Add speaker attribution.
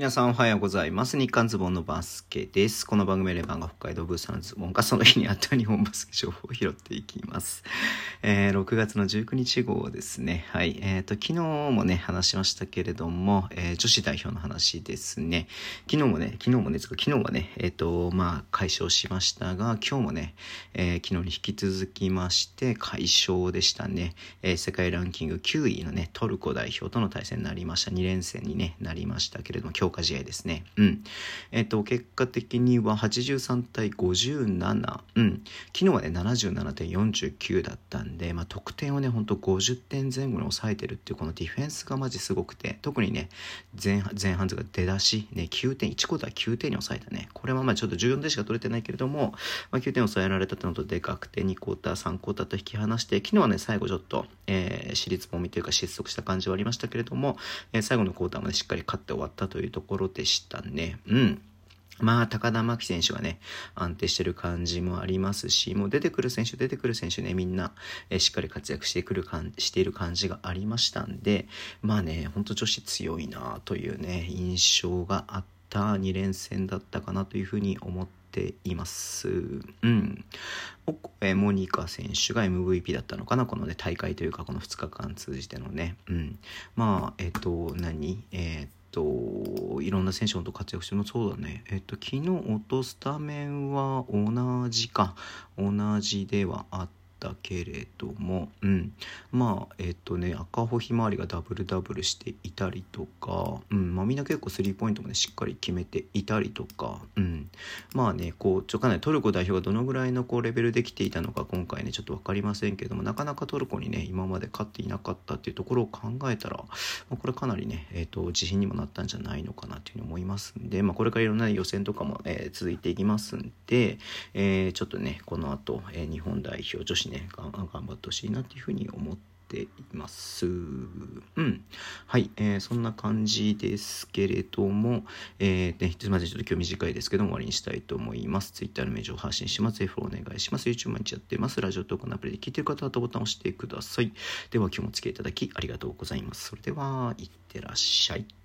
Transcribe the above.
Speaker 1: 皆さんおはようございます。日刊ズボンのバスケです。この番組レバンが北海道ブースのズボンがその日にあった日本バスケ情報を拾っていきます。えー、6月の19日号ですね。はい。えっ、ー、と、昨日もね、話しましたけれども、えー、女子代表の話ですね。昨日もね、昨日もね、昨日はね、えっ、と、まあ、解消しましたが、今日もね、え昨日に引き続きまして、解消でしたね。え世界ランキング9位のね、トルコ代表との対戦になりました。2連戦に、ね、なりましたけれども、今日強化試合ですね。うん。えっ、と、結果的には83対57。うん。昨日はね、77.49だったんで、まあ、得点をね、ほんと50点前後に抑えてるっていう、このディフェンスがマジすごくて、特にね、前前半とか出だし、ね、9点、1コーター9点に抑えたね。これはまあちょっと14点しか取れてないけれども、まあ、9点抑えられたってのとでかくて、2クォーター、3クォーターと引き離して、昨日はね、最後ちょっと、えー、私立もみというか失速した感じはありましたけれども、えー、最後のクォーターまでしっかり勝って終わったというとところでしたね。うん。まあ、高田真希選手がね、安定してる感じもありますし、もう出てくる選手、出てくる選手ね、みんな、えしっかり活躍してくるかん、している感じがありましたんで、まあね、ほんと女子強いなというね、印象があった2連戦だったかなというふうに思っています。うん。えモニカ選手が MVP だったのかなこのね、大会というか、この2日間通じてのね。うん。まあ、えっ、と、何？えっ、と、いろんな選手と活躍してもそうだね。えっと、昨日落とすタメンは同じか。同じではあった。ったけれども、うん、まあえっ、とね赤穂ひまわりがダブルダブルしていたりとか、うん。まあ、みんな結構スリーポイントもねしっかり決めていたりとか、うん、まあねこうちょかなりトルコ代表がどのぐらいのこうレベルできていたのか今回ねちょっと分かりませんけどもなかなかトルコにね今まで勝っていなかったっていうところを考えたら、まあ、これかなりね、えーと、自信にもなったんじゃないのかなというふうに思いますんで、まあ、これからいろんな予選とかも、えー、続いていきますんで、えー、ちょっとねこの後、えー、日本代表女子ね頑張ってほしいなっていうふうに思っています。うん。はい、えー、そんな感じですけれども、えー、ね、すみません、ちょっと今日短いですけども終わりにしたいと思います。Twitter の名称を発信します。フォローお願いします。YouTube 毎日やってます。ラジオトークのアプリで聞いてる方はボタンを押してください。では今日もお付き合いいただきありがとうございます。それでは、いってらっしゃい。